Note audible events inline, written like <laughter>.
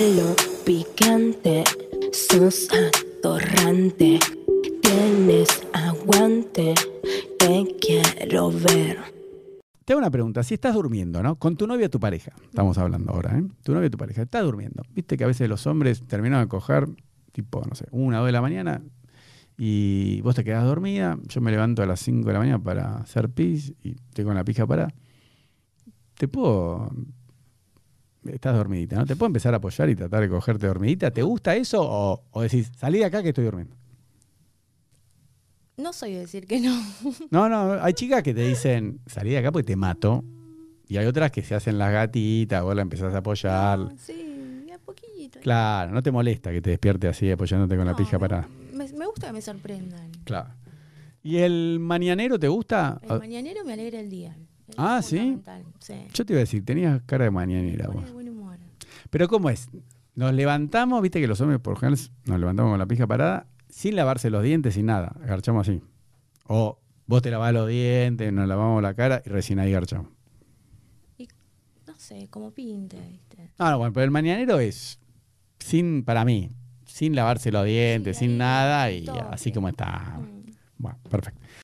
pelo picante, sos atorrante, tienes aguante, te quiero ver. Te hago una pregunta. Si estás durmiendo, ¿no? Con tu novia tu pareja. Estamos hablando ahora, ¿eh? Tu novia tu pareja. Estás durmiendo. Viste que a veces los hombres terminan de coger, tipo, no sé, una o dos de la mañana y vos te quedás dormida. Yo me levanto a las 5 de la mañana para hacer pis y con la pija para. Te puedo. Estás dormidita, ¿no? Te puedo empezar a apoyar y tratar de cogerte dormidita. ¿Te gusta eso o, o decís, salí de acá que estoy durmiendo? No soy de decir que no. <laughs> No, no, hay chicas que te dicen, salí de acá porque te mato. Y hay otras que se hacen las gatitas, vos la empezás a apoyar. No, sí, a poquito. Claro, no te molesta que te despierte así apoyándote con la pija parada. Me, me gusta que me sorprendan. Claro. ¿Y el mañanero te gusta? El mañanero me alegra el día. Ah, ¿sí? Yo te iba a decir, tenías cara de mañanera vos. de buen humor. Pero ¿cómo es? Nos levantamos, viste que los hombres por lo general nos levantamos con la pija parada, sin lavarse los dientes, sin nada. Garchamos así. O vos te lavás los dientes, nos lavamos la cara y recién ahí garchamos. Y, no sé, como pinte, ¿viste? No, no, bueno, pero el mañanero es sin, para mí, sin lavarse los dientes, Sí, sin nada y así como está. Mm. Bueno, perfecto.